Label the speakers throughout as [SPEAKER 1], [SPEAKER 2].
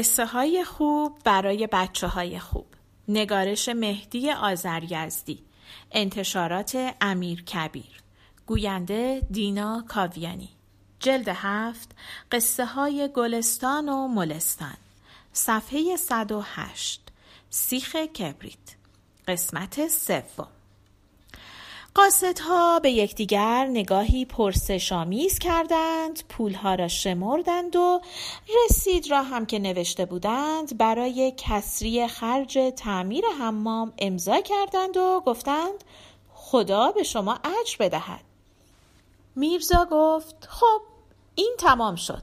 [SPEAKER 1] قصه های خوب برای بچه های خوب. نگارش مهدی آزریزدی انتشارات امیر کبیر. گوینده دینا کاویانی. جلد هفت قصه های گلستان و ملستان. صفحه 108 سیخ کبریت. قسمت سوم. قاصدها به یکدیگر نگاهی پرسشآمیز کردند پولها را شمردند و رسید را هم که نوشته بودند برای کسری خرج تعمیر حمام امضا کردند و گفتند خدا به شما اجر بدهد. میرزا گفت خب این تمام شد.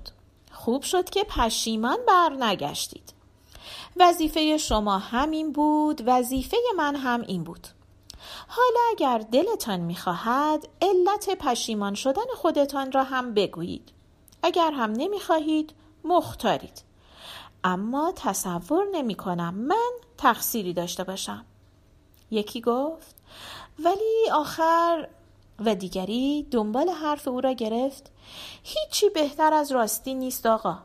[SPEAKER 1] خوب شد که پشیمان بر نگشتید. وظیفه شما همین بود وظیفه من هم این بود. حالا اگر دلتان می‌خواهد علت پشیمان شدن خودتان را هم بگویید. اگر هم نمی‌خواهید مختارید. اما تصور نمی کنم من تقصیری داشته باشم. یکی گفت ولی آخر و دیگری دنبال حرف او را گرفت هیچی بهتر از راستی نیست آقا.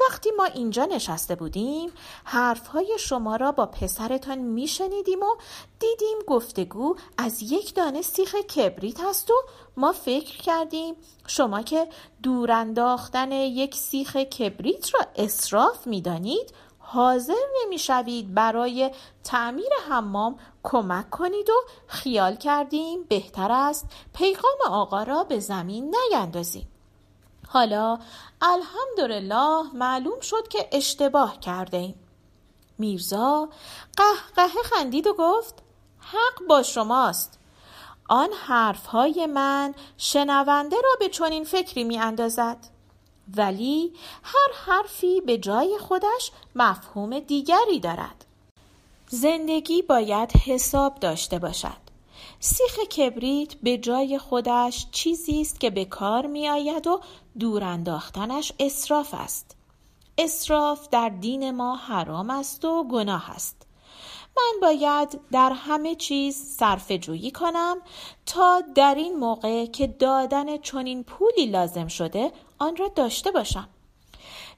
[SPEAKER 1] وقتی ما اینجا نشسته بودیم حرفهای شما را با پسرتان میشنیدیم و دیدیم گفتگو از یک دانه سیخ کبریت هست و ما فکر کردیم شما که دور انداختن یک سیخ کبریت را اصراف می‌دانید حاضر نمی‌شوید برای تعمیر حمام کمک کنید و خیال کردیم بهتر است پیغام آقا را به زمین نیندازیم. حالا الحمدلله معلوم شد که اشتباه کرده ایم. میرزا قهقه خندید و گفت حق با شماست آن حرفهای من شنونده را به چنین فکری می اندازد. ولی هر حرفی به جای خودش مفهوم دیگری دارد زندگی باید حساب داشته باشد سیخ کبریت به جای خودش چیزی است که به کار می آید و دور انداختنش اصراف است. اصراف در دین ما حرام است و گناه است. من باید در همه چیز صرف جویی کنم تا در این موقع که دادن چنین پولی لازم شده آن را داشته باشم.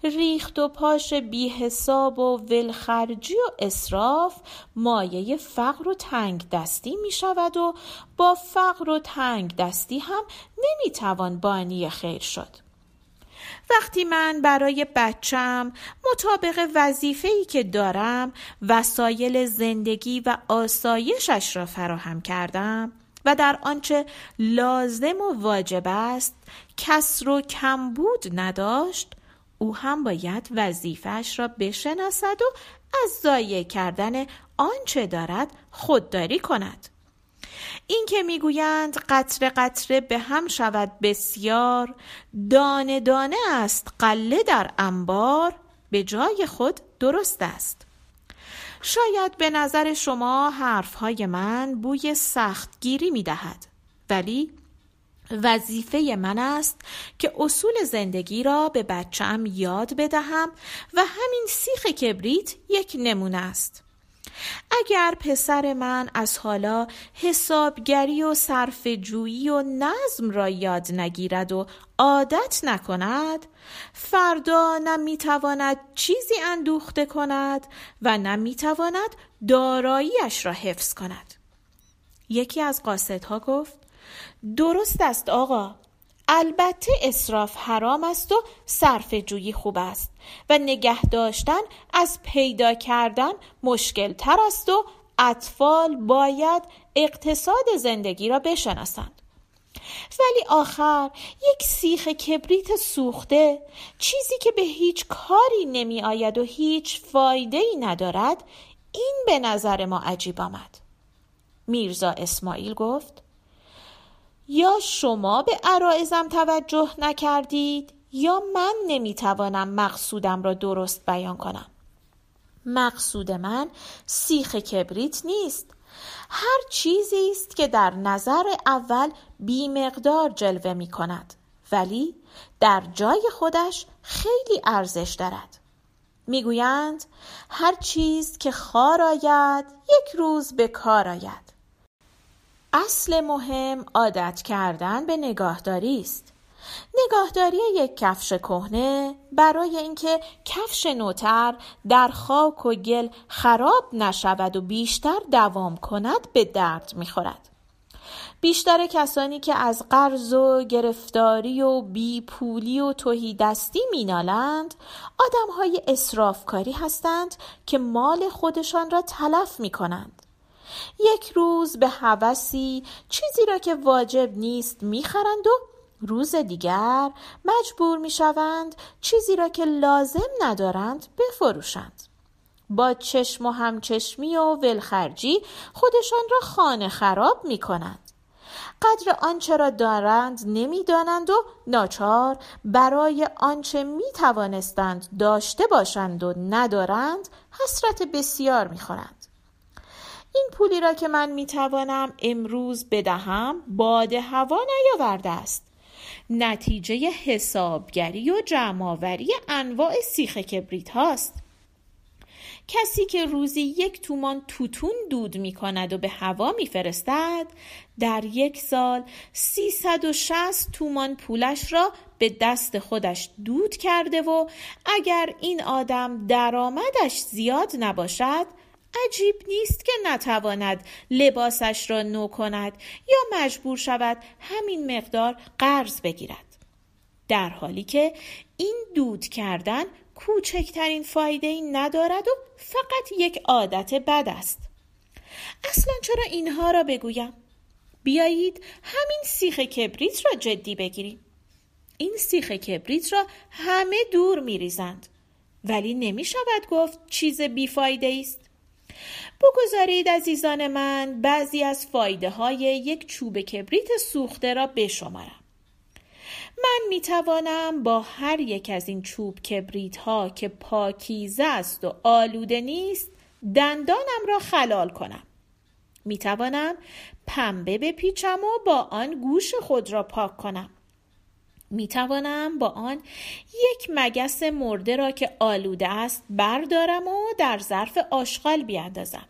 [SPEAKER 1] ریخت و پاش بی حساب و ولخرجی و اصراف مایه فقر و تنگ دستی می شود و با فقر و تنگ دستی هم نمی توان بانی خیر شد. وقتی من برای بچم مطابق وظیفه‌ای که دارم وسایل زندگی و آسایشش را فراهم کردم و در آنچه لازم و واجب است کسر و کمبود نداشت او هم باید وظیفش را بشناسد و از ضایع کردن آنچه دارد خودداری کند. این که می‌گویند قطره قطره به هم شود بسیار دانه دانه است قله در انبار به جای خود درست است. شاید به نظر شما حرفهای من بوی سختگیری می دهد ولی وظیفه من است که اصول زندگی را به بچم یاد بدهم و همین سیخ کبریت یک نمونه است. اگر پسر من از حالا حسابگری و صرف جویی و نظم را یاد نگیرد و عادت نکند فردا نه می‌تواند چیزی اندوخته کند و نه می‌تواند داراییش را حفظ کند یکی از قاصدها گفت درست است آقا. البته اصراف حرام است و صرف جویی خوب است و نگه داشتن از پیدا کردن مشکل تر است و اطفال باید اقتصاد زندگی را بشناسند. ولی آخر یک سیخ کبریت سوخته چیزی که به هیچ کاری نمی آید و هیچ فایده ای ندارد این به نظر ما عجیب آمد. میرزا اسماعیل گفت یا شما به عرائزم توجه نکردید یا من نمی‌توانم مقصودم را درست بیان کنم؟ مقصود من سیخ کبریت نیست. هر چیزی است که در نظر اول بیمقدار جلوه می کند ولی در جای خودش خیلی ارزش دارد. می‌گویند هر چیز که خار آید یک روز به کار آید. اصل مهم عادت کردن به نگاهداری است نگاهداری یک کفش کهنه برای اینکه کفش نوتر در خاک و گل خراب نشود و بیشتر دوام کند به درد می‌خورد بیشتر کسانی که از قرض و گرفتاری و بیپولی و توهی دستی مینالند آدم های اصرافکاری هستند که مال خودشان را تلف می کنند. یک روز به هوسی چیزی را که واجب نیست می‌خرند و روز دیگر مجبور می شوند چیزی را که لازم ندارند بفروشند. با چشم و همچشمی و ولخرجی خودشان را خانه خراب می کنند. قدر آنچه را دارند نمی‌دانند و ناچار برای آنچه می توانستند داشته باشند و ندارند حسرت بسیار می خورند. این پولی را که من می توانم امروز بدهم باد هوا نیاورده است. نتیجه حسابگری و جمعآوری انواع سیخ کبریت هاست. کسی که روزی یک تومان توتون دود می کند و به هوا می فرستد در یک سال 360 تومان پولش را به دست خودش دود کرده و اگر این آدم درآمدش زیاد نباشد عجیب نیست که نتواند لباسش را نو کند یا مجبور شود همین مقدار قرض بگیرد. در حالی که این دود کردن کوچکترین فایده ای ندارد و فقط یک عادت بد است. اصلا چرا اینها را بگویم؟ بیایید همین سیخ کبریت را جدی بگیریم. این سیخ کبریت را همه دور میریزند. ولی نمی شود گفت چیز بیفایده است. بگذارید عزیزان من بعضی از فایده های یک چوب کبریت سوخته را بشمارم. من می توانم با هر یک از این چوب کبریت ها که پاکیزه است و آلوده نیست دندانم را خلال کنم. می توانم پنبه بپیچم و با آن گوش خود را پاک کنم. می توانم با آن یک مگس مرده را که آلوده است بردارم و در ظرف آشغال بیاندازم.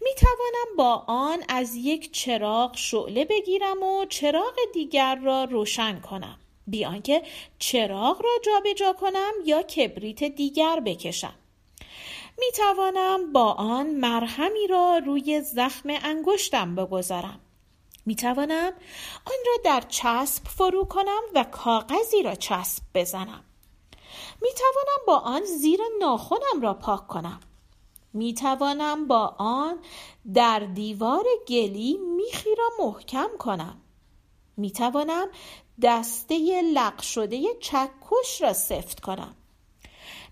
[SPEAKER 1] می توانم با آن از یک چراغ شعله بگیرم و چراغ دیگر را روشن کنم. بیان که چراغ را جابجا جا کنم یا کبریت دیگر بکشم. می توانم با آن مرهمی را روی زخم انگشتم بگذارم. می توانم آن را در چسب فرو کنم و کاغذی را چسب بزنم. می توانم با آن زیر ناخونم را پاک کنم. می توانم با آن در دیوار گلی میخی را محکم کنم. می توانم دسته لق شده چکش را سفت کنم.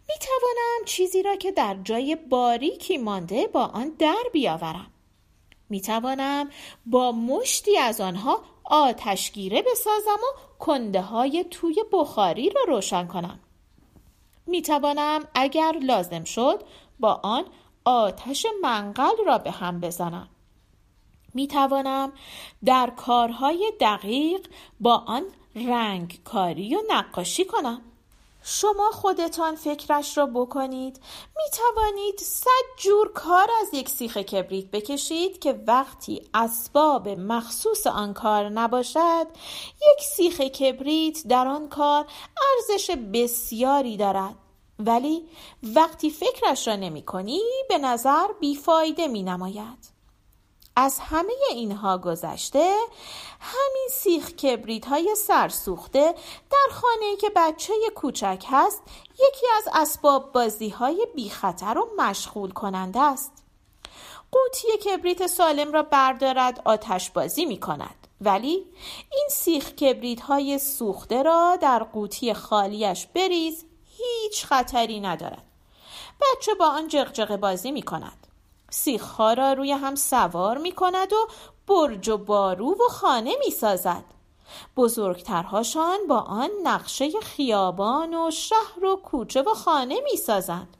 [SPEAKER 1] می توانم چیزی را که در جای باریکی مانده با آن در بیاورم. می توانم با مشتی از آنها آتشگیره بسازم و کنده های توی بخاری را روشن کنم. می توانم اگر لازم شد با آن آتش منقل را به هم بزنم. می توانم در کارهای دقیق با آن رنگ کاری و نقاشی کنم. شما خودتان فکرش را بکنید. می توانید صد جور کار از یک سیخ کبریت بکشید که وقتی اسباب مخصوص آن کار نباشد یک سیخ کبریت در آن کار ارزش بسیاری دارد. ولی وقتی فکرش را نمی کنی به نظر بیفایده می نماید از همه اینها گذشته همین سیخ کبریت های سرسوخته در خانه که بچه کوچک هست یکی از اسباب بازی های بی خطر و مشغول کننده است. قوطی کبریت سالم را بردارد آتش بازی می کند ولی این سیخ کبریت های سوخته را در قوطی خالیش بریز هیچ خطری ندارد. بچه با آن جغجغه بازی می کند سیخها را روی هم سوار می کند و برج و بارو و خانه می سازد بزرگترهاشان با آن نقشه خیابان و شهر و کوچه و خانه می سازند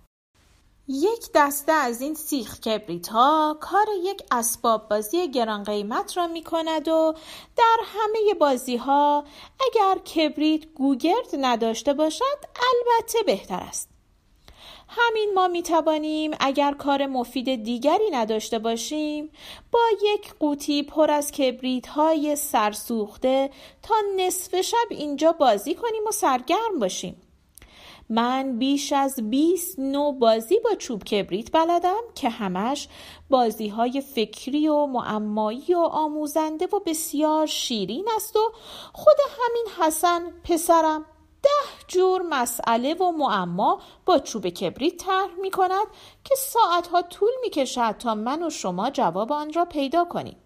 [SPEAKER 1] یک دسته از این سیخ کبریت ها کار یک اسباب بازی گران قیمت را می کند و در همه بازی ها اگر کبریت گوگرد نداشته باشد البته بهتر است. همین ما می توانیم اگر کار مفید دیگری نداشته باشیم با یک قوطی پر از کبریت های سرسوخته تا نصف شب اینجا بازی کنیم و سرگرم باشیم. من بیش از 20 نوع بازی با چوب کبریت بلدم که همش بازی های فکری و معمایی و آموزنده و بسیار شیرین است و خود همین حسن پسرم. ده جور مسئله و معما با چوب کبریت طرح می کند که ساعتها طول می کشد تا من و شما جواب آن را پیدا کنیم.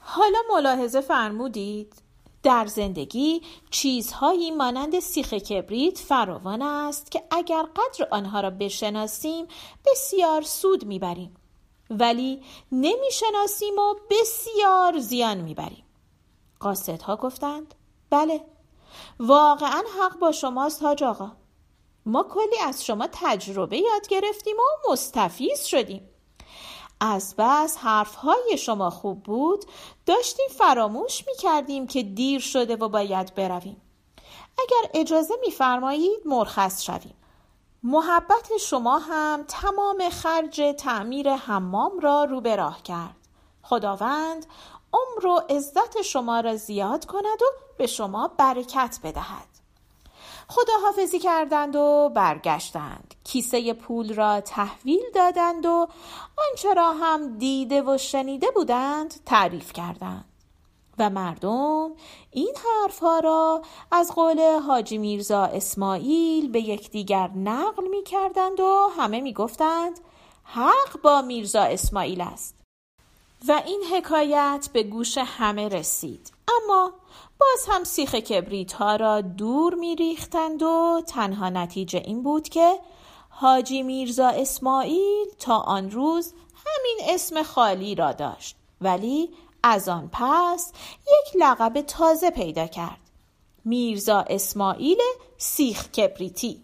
[SPEAKER 1] حالا ملاحظه فرمودید. در زندگی چیزهایی مانند سیخ کبریت فراوان است که اگر قدر آنها را بشناسیم بسیار سود می‌بریم. ولی نمی‌شناسیم و بسیار زیان می‌بریم. قاصدها گفتند بله واقعا حق با شماست حاج آقا. ما کلی از شما تجربه یاد گرفتیم و مستفیز شدیم. از بس حرفهای شما خوب بود. داشتیم فراموش می کردیم که دیر شده و باید برویم. اگر اجازه میفرمایید مرخص شویم. محبت شما هم تمام خرج تعمیر حمام را رو به راه کرد. خداوند عمر و عزت شما را زیاد کند و به شما برکت بدهد. خداحافظی کردند و برگشتند. کیسه پول را تحویل دادند و آنچه را هم دیده و شنیده بودند تعریف کردند. و مردم این حرفها را از قول حاجی میرزا اسماعیل به یکدیگر نقل می کردند و همه می گفتند حق با میرزا اسماعیل است. و این حکایت به گوش همه رسید. اما باز هم سیخ کبریت ها را دور می ریختند و تنها نتیجه این بود که حاجی میرزا اسماعیل تا آن روز همین اسم خالی را داشت. ولی از آن پس یک لقب تازه پیدا کرد. میرزا اسماعیل سیخ کبریتی.